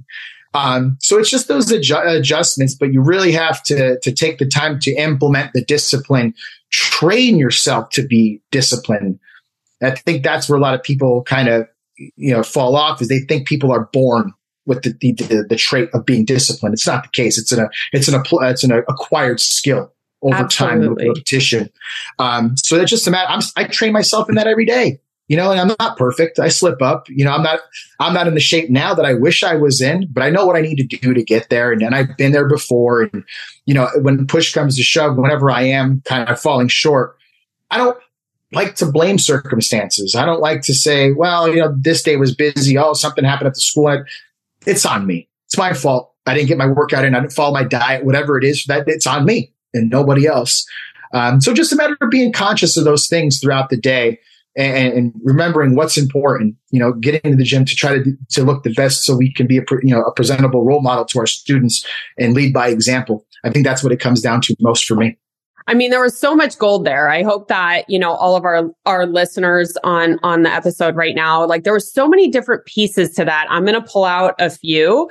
Um, so it's just those adju- adjustments, but you really have to to take the time to implement the discipline, train yourself to be disciplined. I think that's where a lot of people kind of you know fall off is they think people are born with the the, the, the trait of being disciplined. It's not the case. It's an it's an it's an acquired skill over Absolutely. time with repetition. Um, so it's just a matter. I'm, I train myself in that every day you know, and I'm not perfect. I slip up. You know, I'm not I'm not in the shape now that I wish I was in, but I know what I need to do to get there. And, and I've been there before. And, you know, when push comes to shove, whenever I am kind of falling short, I don't like to blame circumstances. I don't like to say, well, you know, this day was busy. Oh, something happened at the school. It's on me. It's my fault. I didn't get my workout in. I didn't follow my diet, whatever it is that it's on me and nobody else. Um, so just a matter of being conscious of those things throughout the day and, and, remembering what's important, you know, getting into the gym to try to, to look the best so we can be a, you know, a presentable role model to our students and lead by example. I think that's what it comes down to most for me. I mean, there was so much gold there. I hope that, you know, all of our, our listeners on, on the episode right now, like there were so many different pieces to that. I'm going to pull out a few.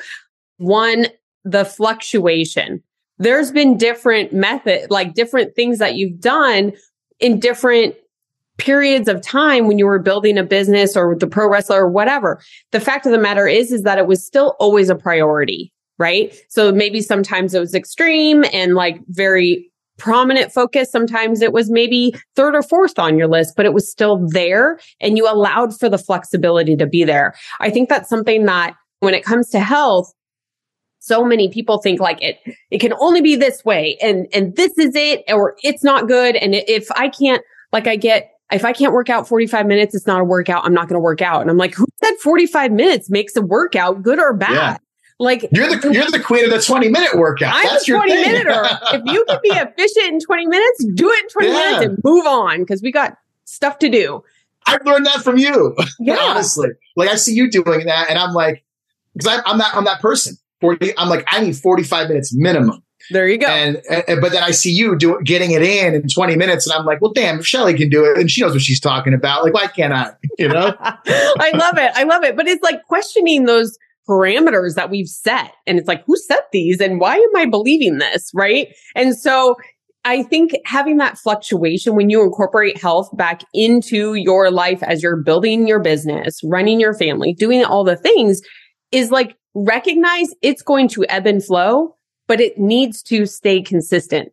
One, the fluctuation. There's been different method, like different things that you've done in different periods of time when you were building a business or with the pro wrestler or whatever. The fact of the matter is, is that it was still always a priority, right? So maybe sometimes it was extreme and like very prominent focus. Sometimes it was maybe third or fourth on your list, but it was still there and you allowed for the flexibility to be there. I think that's something that when it comes to health, so many people think like it, it can only be this way and, and this is it or it's not good. And if I can't, like I get, if I can't work out 45 minutes, it's not a workout. I'm not going to work out. And I'm like, who said 45 minutes makes a workout good or bad? Yeah. Like you're the you're the queen of the 20 minute workout. I'm That's a 20 minute. if you can be efficient in 20 minutes, do it in 20 yeah. minutes and move on because we got stuff to do. I've learned that from you. Yeah. honestly, like I see you doing that, and I'm like, because I'm that I'm that person. 40. I'm like, I need 45 minutes minimum. There you go. And, and, but then I see you do getting it in in 20 minutes, and I'm like, well, damn, if Sheley can do it, and she knows what she's talking about, like, why can't I? You know? I love it. I love it. But it's like questioning those parameters that we've set. And it's like, who set these and why am I believing this? Right. And so I think having that fluctuation when you incorporate health back into your life as you're building your business, running your family, doing all the things is like recognize it's going to ebb and flow, but it needs to stay consistent.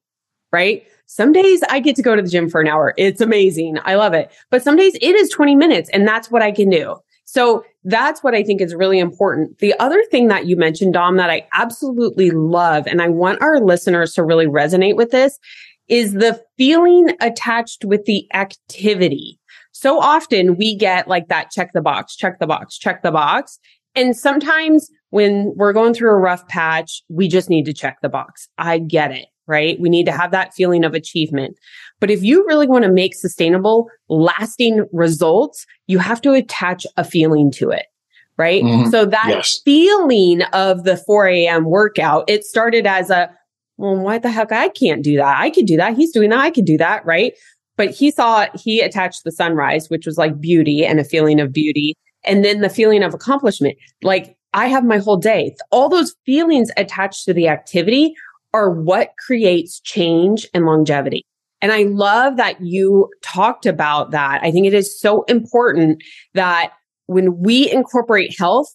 Right. Some days I get to go to the gym for an hour. It's amazing. I love it. But some days it is 20 minutes and that's what I can do. So that's what I think is really important. The other thing that you mentioned, Dom, that I absolutely love, and I want our listeners to really resonate with this is the feeling attached with the activity. So often we get like that check the box, check the box, check the box. And sometimes when we're going through a rough patch, we just need to check the box. I get it, right? We need to have that feeling of achievement. But if you really want to make sustainable, lasting results, you have to attach a feeling to it. Right. Mm-hmm. So that yes. feeling of the 4 a.m. workout, it started as a, well, why the heck I can't do that? I could do that. He's doing that. I could do that. Right. But he saw, he attached the sunrise, which was like beauty and a feeling of beauty. And then the feeling of accomplishment. Like I have my whole day. All those feelings attached to the activity are what creates change and longevity. And I love that you talked about that. I think it is so important that when we incorporate health,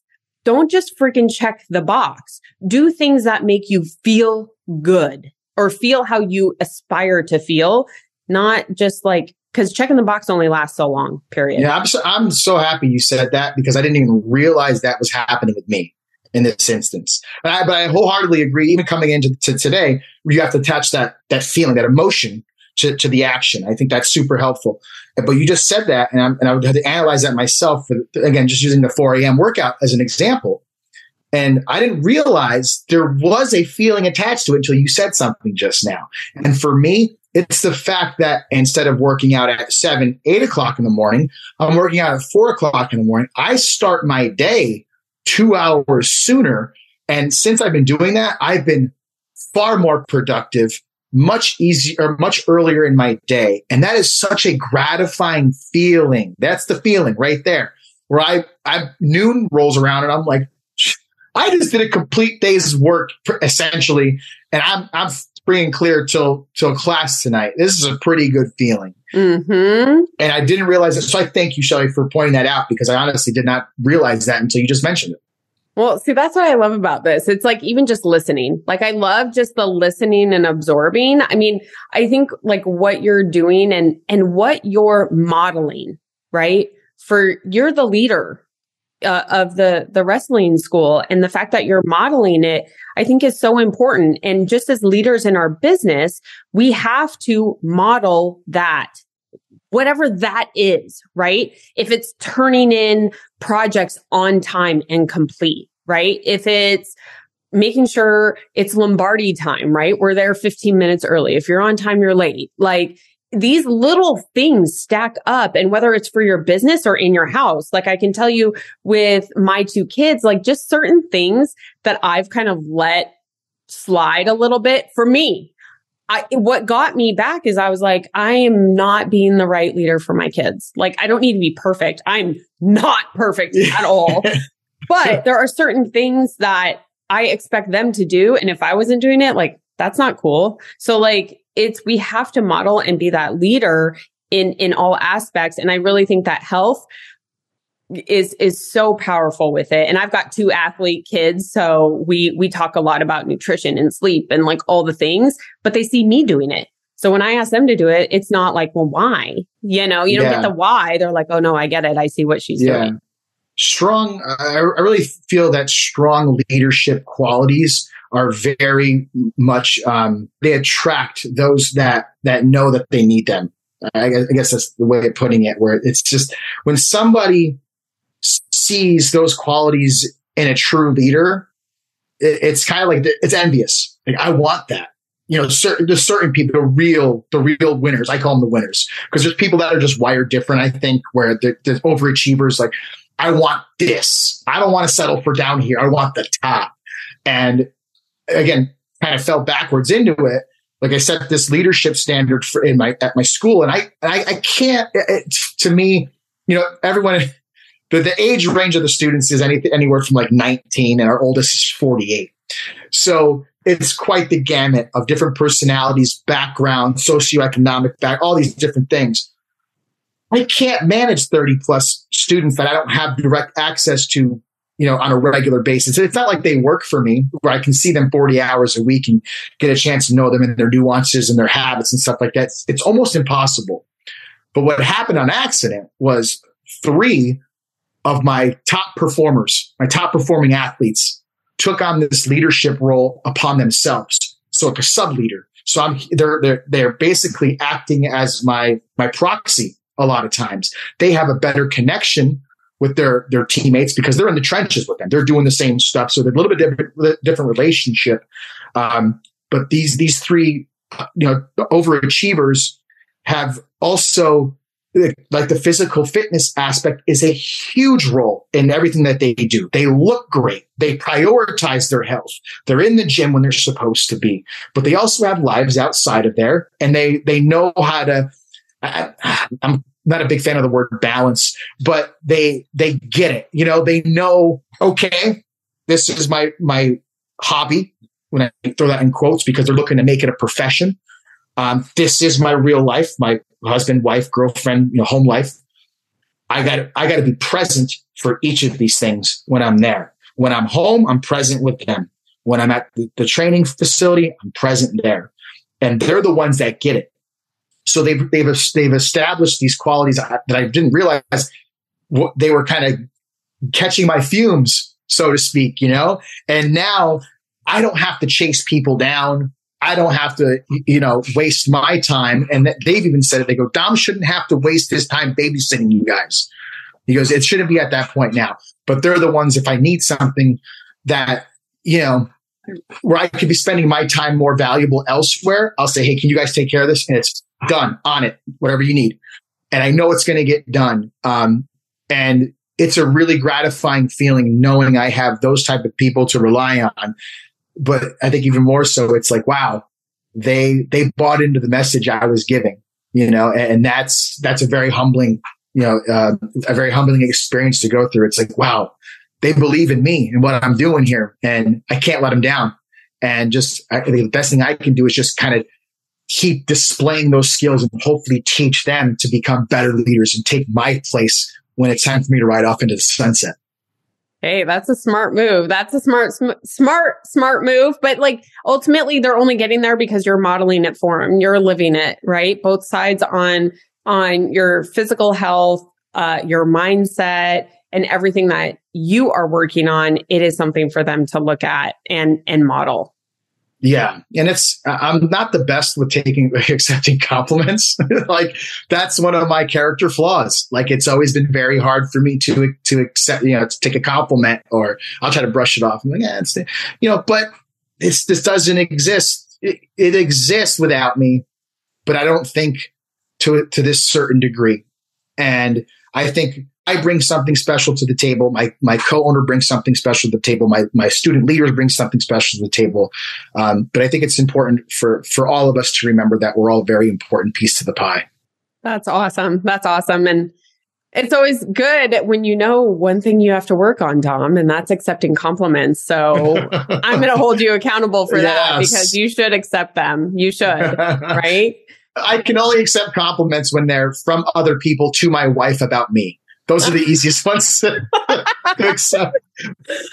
don't just freaking check the box. Do things that make you feel good or feel how you aspire to feel, not just like, because checking the box only lasts so long, period. Yeah, I'm so, I'm so happy you said that because I didn't even realize that was happening with me in this instance. But I, but I wholeheartedly agree, even coming into to today, you have to attach that, that feeling, that emotion to, to the action. I think that's super helpful. But you just said that, and, I'm, and I would have to analyze that myself. For, again, just using the 4 a.m. workout as an example. And I didn't realize there was a feeling attached to it until you said something just now. And for me, it's the fact that instead of working out at seven, eight o'clock in the morning, I'm working out at four o'clock in the morning. I start my day two hours sooner. And since I've been doing that, I've been far more productive much easier, much earlier in my day. And that is such a gratifying feeling. That's the feeling right there where I, I noon rolls around and I'm like, I just did a complete day's work essentially. And I'm, I'm free and clear till, till class tonight. This is a pretty good feeling. Mm-hmm. And I didn't realize it. So I thank you, Sheley, for pointing that out because I honestly did not realize that until you just mentioned it. Well, see, that's what I love about this. It's like even just listening. Like I love just the listening and absorbing. I mean, I think like what you're doing and, and what you're modeling, right? For you're the leader uh, of the, the wrestling school and the fact that you're modeling it, I think is so important. And just as leaders in our business, we have to model that whatever that is, right? If it's turning in projects on time and complete, right? If it's making sure it's Lombardi time, right? We're there 15 minutes early. If you're on time, you're late. Like these little things stack up and whether it's for your business or in your house, like I can tell you with my two kids, like just certain things that I've kind of let slide a little bit for me. I, what got me back is I was like, I am not being the right leader for my kids. Like, I don't need to be perfect. I'm not perfect at all. but there are certain things that I expect them to do. And if I wasn't doing it, like, that's not cool. So like, it's, we have to model and be that leader in, in all aspects. And I really think that health is is so powerful with it and i've got two athlete kids so we we talk a lot about nutrition and sleep and like all the things but they see me doing it so when i ask them to do it it's not like well why you know you don't yeah. get the why they're like oh no i get it i see what she's yeah. doing strong I, I really feel that strong leadership qualities are very much um, they attract those that that know that they need them I guess, I guess that's the way of putting it where it's just when somebody sees those qualities in a true leader it, it's kind of like it's envious like i want that you know, certain, there's certain people, the real, the real winners. I call them the winners because there's people that are just wired different. I think where the, the overachievers, like, I want this. I don't want to settle for down here. I want the top. And again, kind of fell backwards into it. Like I set this leadership standard for in my at my school, and I I, I can't. It, to me, you know, everyone. The, the age range of the students is anything anywhere from like 19, and our oldest is 48. So it's quite the gamut of different personalities, background, socioeconomic back, all these different things. I can't manage 30 plus students that I don't have direct access to you know, on a regular basis. It's not like they work for me where I can see them 40 hours a week and get a chance to know them and their nuances and their habits and stuff like that. It's almost impossible. But what happened on accident was three of my top performers, my top performing athletes took on this leadership role upon themselves. So like a sub leader. So I'm, they're, they're, they're basically acting as my, my proxy a lot of times. They have a better connection with their their teammates because they're in the trenches with them. They're doing the same stuff, so they're a little bit different different relationship. Um, but these these three, you know, overachievers have also like the physical fitness aspect is a huge role in everything that they do. They look great. They prioritize their health. They're in the gym when they're supposed to be, but they also have lives outside of there and they, they know how to, I, I'm not a big fan of the word balance, but they they get it. You know, they know, okay, this is my my hobby when I throw that in quotes because they're looking to make it a profession. Um, this is my real life, my husband, wife, girlfriend, you know, home life. I got I got to be present for each of these things when I'm there. When I'm home, I'm present with them. When I'm at the training facility, I'm present there. And they're the ones that get it. So they've, they've, they've established these qualities that I didn't realize they were kind of catching my fumes, so to speak, you know? And now I don't have to chase people down. I don't have to, you know, waste my time. And they've even said it. They go, Dom shouldn't have to waste his time babysitting you guys. He goes, it shouldn't be at that point now. But they're the ones, if I need something that, you know, where I could be spending my time more valuable elsewhere, I'll say, Hey, can you guys take care of this? And it's done on it, whatever you need. And I know it's going to get done. Um, and it's a really gratifying feeling knowing I have those type of people to rely on. But I think even more so, it's like, wow, they, they bought into the message I was giving, you know, and that's, that's a very humbling, you know, uh, a very humbling experience to go through. It's like, wow, they believe in me and what I'm doing here and I can't let them down. And just, I the best thing I can do is just kind of keep displaying those skills and hopefully teach them to become better leaders and take my place when it's time for me to ride off into the sunset. Hey, that's a smart move. That's a smart, sm- smart, smart move. But like ultimately, they're only getting there because you're modeling it for them. You're living it, right? Both sides on on your physical health, uh, your mindset, and everything that you are working on. It is something for them to look at and and model. Yeah. And it's, I'm not the best with taking, accepting compliments. like that's one of my character flaws. Like it's always been very hard for me to, to accept, you know, to take a compliment or I'll try to brush it off. I'm like, yeah, it's, you know, but it's, this doesn't exist. It, it exists without me, but I don't think to, to this certain degree. And I think I bring something special to the table. My my co-owner brings something special to the table. My my student leaders bring something special to the table. Um, but I think it's important for for all of us to remember that we're all a very important piece to the pie. That's awesome. That's awesome. And it's always good when you know one thing you have to work on, Dom, and that's accepting compliments. So I'm going to hold you accountable for yes. that because you should accept them. You should, right? I can only accept compliments when they're from other people to my wife about me. Those are the easiest ones to, accept.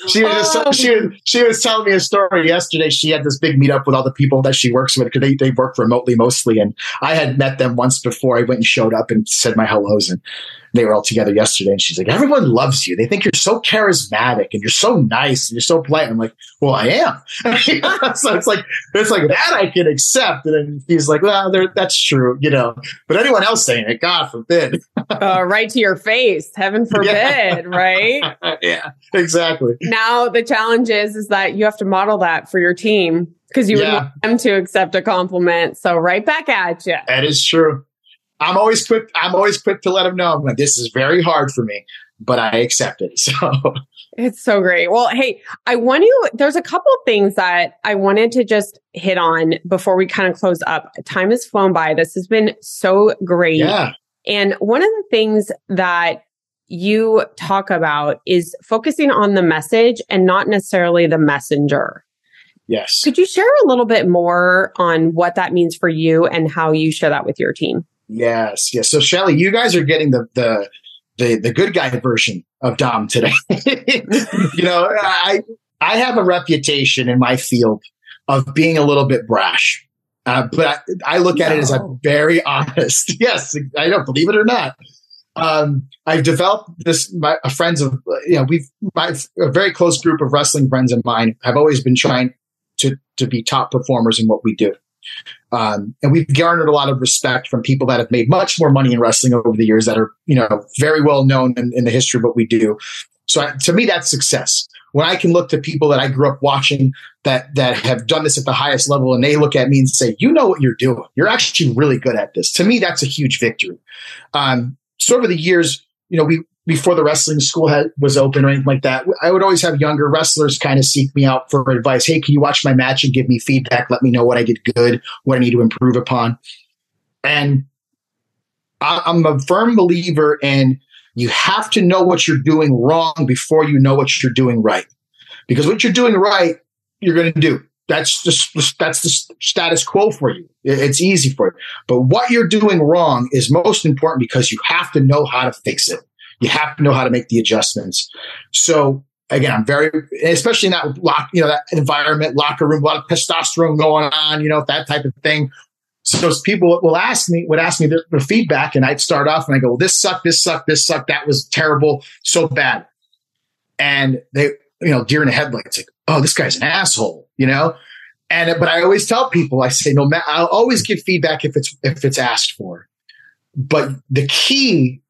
She was, oh. she, was, she was telling me a story yesterday. She had this big meetup with all the people that she works with because they, they work remotely mostly. And I had met them once before. I went and showed up and said my hellos. And they were all together yesterday and she's like, everyone loves you. They think you're so charismatic and you're so nice and you're so polite. And I'm like, well, I am. so it's like, it's like that I can accept. And then he's like, well, that's true, you know, but anyone else saying it, God forbid. uh, right to your face. Heaven forbid. Yeah. right. yeah, exactly. Now the challenge is, is that you have to model that for your team because you yeah. would want them to accept a compliment. So right back at you. That is true. I'm always quick. I'm always quick to let them know. Like, this is very hard for me, but I accept it. So it's so great. Well, hey, I want to. There's a couple things that I wanted to just hit on before we kind of close up. Time has flown by. This has been so great. Yeah. And one of the things that you talk about is focusing on the message and not necessarily the messenger. Yes. Could you share a little bit more on what that means for you and how you share that with your team? Yes, yes. So Sheley, you guys are getting the the the, the good guy version of Dom today. you know, I I have a reputation in my field of being a little bit brash. Uh, but I, I look at it as I'm very honest. yes, I don't believe it or not. Um, I've developed this. My friends of you know we've my a very close group of wrestling friends of mine have always been trying to to be top performers in what we do. Um, and we've garnered a lot of respect from people that have made much more money in wrestling over the years that are, you know, very well known in, in the history of what we do. So I, to me, that's success. When I can look to people that I grew up watching that, that have done this at the highest level and they look at me and say, you know what you're doing. You're actually really good at this. To me, that's a huge victory. Um, so over the years, you know, we, before the wrestling school had, was open or anything like that, I would always have younger wrestlers kind of seek me out for advice. Hey, can you watch my match and give me feedback? Let me know what I did good, what I need to improve upon. And I, I'm a firm believer in you have to know what you're doing wrong before you know what you're doing right. Because what you're doing right, you're going to do. That's just that's the status quo for you. It's easy for you. But what you're doing wrong is most important because you have to know how to fix it. You have to know how to make the adjustments. So again, I'm very, especially in that lock, you know, that environment, locker room, a lot of testosterone going on, you know, that type of thing. So people will ask me, would ask me their feedback and I'd start off and I go, well, this sucked, this sucked, this sucked. That was terrible. So bad. And they, you know, deer in the headlights, like, oh, this guy's an asshole, you know? And, but I always tell people, I say, no matter, I'll always give feedback if it's, if it's asked for. But the key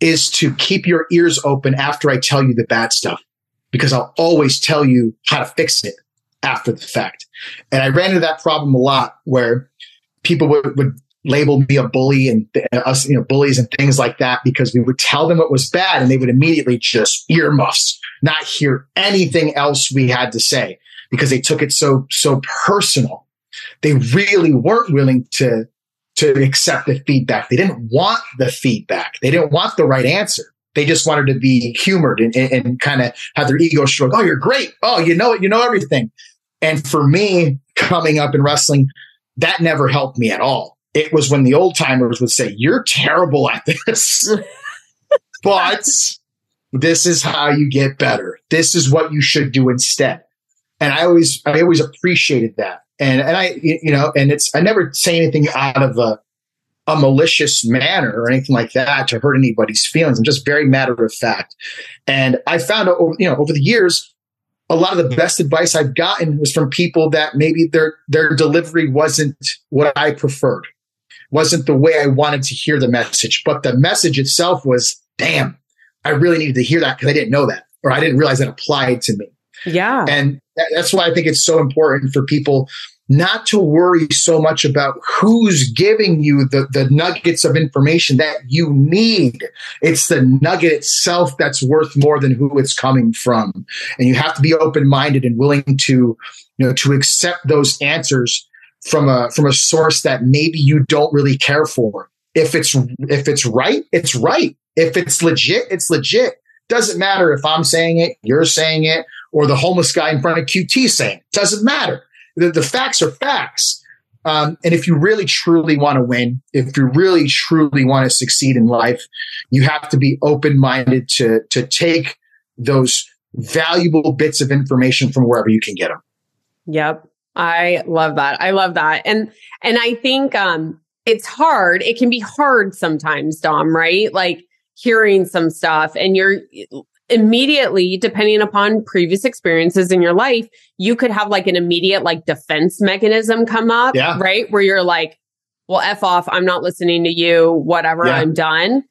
is to keep your ears open after I tell you the bad stuff because I'll always tell you how to fix it after the fact. And I ran into that problem a lot where people would, would label me a bully and uh, us, you know, bullies and things like that because we would tell them what was bad and they would immediately just earmuffs, not hear anything else we had to say because they took it so, so personal. They really weren't willing to to accept the feedback. They didn't want the feedback. They didn't want the right answer. They just wanted to be humored and, and, and kind of have their ego stroke. Oh, you're great. Oh, you know it. You know everything. And for me, coming up in wrestling, that never helped me at all. It was when the old timers would say, "You're terrible at this," but this is how you get better. This is what you should do instead. And I always, I always appreciated that and and I you know and it's I never say anything out of a a malicious manner or anything like that to hurt anybody's feelings. I'm just very matter of fact. And I found out, you know, over the years, a lot of the best advice I've gotten was from people that maybe their their delivery wasn't what I preferred, wasn't the way I wanted to hear the message, but the message itself was, damn, I really needed to hear that because I didn't know that or I didn't realize that applied to me. Yeah. And that's why I think it's so important for people not to worry so much about who's giving you the, the nuggets of information that you need. It's the nugget itself that's worth more than who it's coming from. And you have to be open minded and willing to, you know, to accept those answers from a, from a source that maybe you don't really care for. If it's, if it's right, it's right. If it's legit, it's legit. Doesn't matter if I'm saying it, you're saying it, or the homeless guy in front of QT saying it. Doesn't matter the, the facts are facts. Um, and if you really truly want to win, if you really truly want to succeed in life, you have to be open minded to to take those valuable bits of information from wherever you can get them. Yep. I love that. I love that. And and I think um it's hard. It can be hard sometimes, Dom, right? Like hearing some stuff and you're immediately, depending upon previous experiences in your life, you could have like an immediate like defense mechanism come up, yeah. right? Where you're like, well, F off, I'm not listening to you, whatever, yeah. I'm done.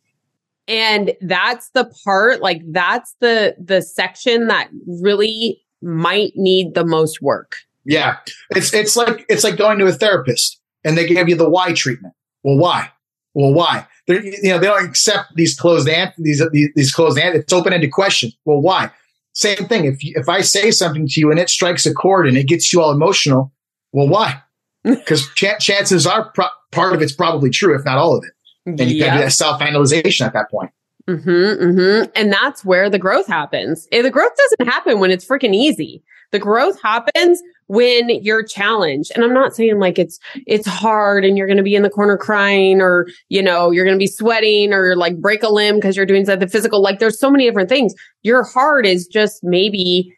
And that's the part, like that's the the section that really might need the most work. Yeah. It's it's like it's like going to a therapist and they give you the why treatment. Well, why? Well, why? They're, you know, they don't accept these closed ant these these, these closed ant. It's open ended question. Well, why? Same thing. If you, if I say something to you and it strikes a chord and it gets you all emotional, well, why? Because ch- chances are pro- part of it's probably true, if not all of it. And you yep. can do that self analyzation at that point. Mm-hmm, mm-hmm. And that's where the growth happens. The growth doesn't happen when it's freaking easy. The growth happens when you're challenged. And I'm not saying like it's, it's hard and you're going to be in the corner crying or, you know, you're going to be sweating or like break a limb because you're doing something physical. Like there's so many different things. Your heart is just maybe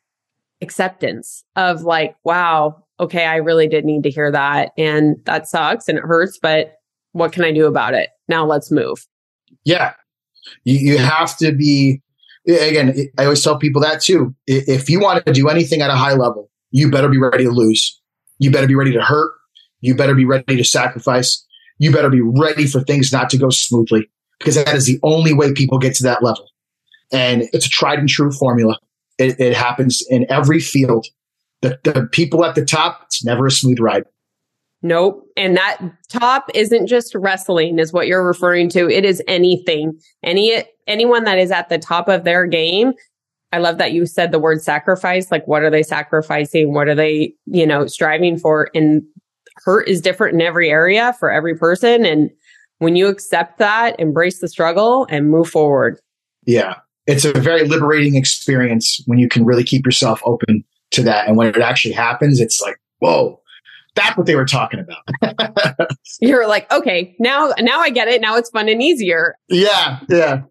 acceptance of like, wow, okay, I really did need to hear that. And that sucks and it hurts, but what can I do about it? Now let's move. Yeah. You, you have to be, again, I always tell people that too. If you want to do anything at a high level, you better be ready to lose. You better be ready to hurt. You better be ready to sacrifice. You better be ready for things not to go smoothly because that is the only way people get to that level. And it's a tried and true formula. It, it happens in every field. The, the people at the top, it's never a smooth ride. Nope. And that top isn't just wrestling is what you're referring to. It is anything. Any, anyone that is at the top of their game I love that you said the word sacrifice. Like, what are they sacrificing? What are they, you know, striving for? And hurt is different in every area for every person. And when you accept that, embrace the struggle and move forward. Yeah. It's a very liberating experience when you can really keep yourself open to that. And when it actually happens, it's like, whoa, that's what they were talking about. You're like, okay, now, now I get it. Now it's fun and easier. Yeah. Yeah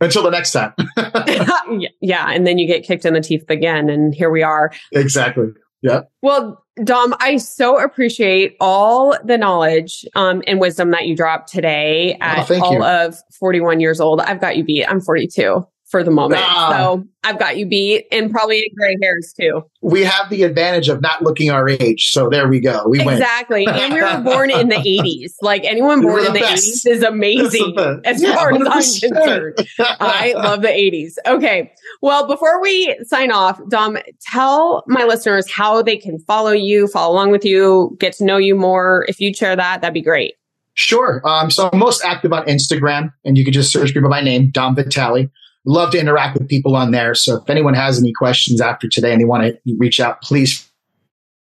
until the next time. yeah. And then you get kicked in the teeth again. And here we are. Exactly. Yeah. Well, Dom, I so appreciate all the knowledge um, and wisdom that you dropped today oh, at oh, all you. of 41 years old. I've got you beat. I'm 42 for the moment. So I've got you beat and probably gray hairs too. We have the advantage of not looking our age. So there we go. We exactly. and we were born in the 80s. Like anyone born the in the best. 80s is amazing as yeah, far as I'm concerned. I love the 80s. Okay. Well, before we sign off, Dom, tell my listeners how they can follow you, follow along with you, get to know you more. If you'd share that, that'd be great. Sure. Um, so I'm most active on Instagram, and you can just search me by my name, Dom Vitalli love to interact with people on there. So if anyone has any questions after today and they want to reach out, please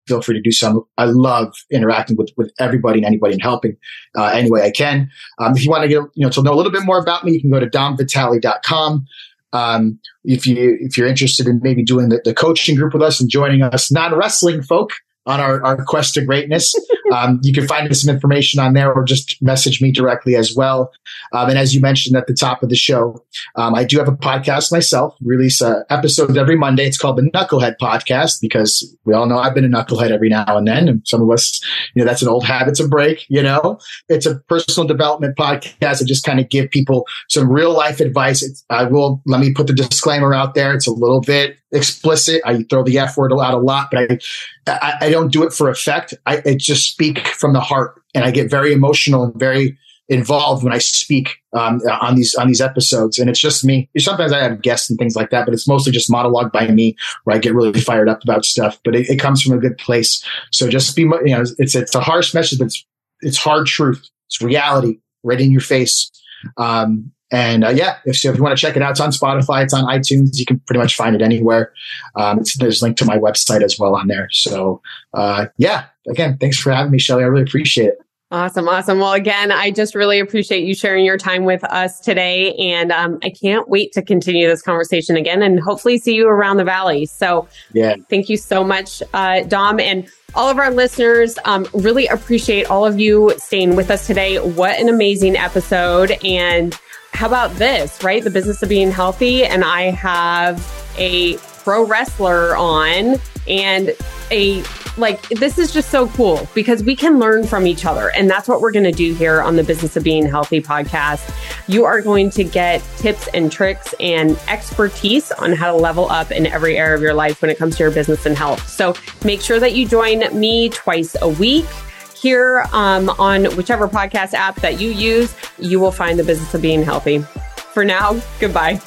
feel free to do so. I love interacting with, with everybody and anybody and helping uh, any way I can. Um, if you want to get, you know, to know a little bit more about me, you can go to domvitalli.com. Um, if you, if you're interested in maybe doing the, the coaching group with us and joining us non-wrestling folk, on our, our quest to greatness. um, you can find some information on there or just message me directly as well. Um, and as you mentioned at the top of the show, um, I do have a podcast myself, release uh, episodes every Monday. It's called the Knucklehead Podcast because we all know I've been a knucklehead every now and then. And some of us, you know, that's an old habit to break, you know, it's a personal development podcast. I just kind of give people some real life advice. It's, I will, let me put the disclaimer out there. It's a little bit explicit. I throw the F word out a lot, but I, I, I don't do it for effect. I, I, just speak from the heart and I get very emotional and very involved when I speak um, on these on these episodes. And it's just me. Sometimes I have guests and things like that, but it's mostly just monologue by me where I get really fired up about stuff. But it, it comes from a good place. So just be, you know, it's it's a harsh message, but it's it's hard truth. It's reality right in your face. Um, and uh, yeah, if, so if you want to check it out, it's on Spotify, it's on iTunes. You can pretty much find it anywhere. Um, there's a link to my website as well on there. So uh, yeah, again, thanks for having me, Sheley. I really appreciate it. Awesome. Awesome. Well, again, I just really appreciate you sharing your time with us today. And um, I can't wait to continue this conversation again and hopefully see you around the valley. So, yeah, thank you so much, uh, Dom. And all of our listeners, um, really appreciate all of you staying with us today. What an amazing episode. And how about this, right? The business of being healthy. And I have a pro wrestler on and a like this is just so cool because we can learn from each other and that's what we're going to do here on the business of being healthy podcast you are going to get tips and tricks and expertise on how to level up in every area of your life when it comes to your business and health so make sure that you join me twice a week here um, on whichever podcast app that you use, you will find the business of being healthy. For now, goodbye.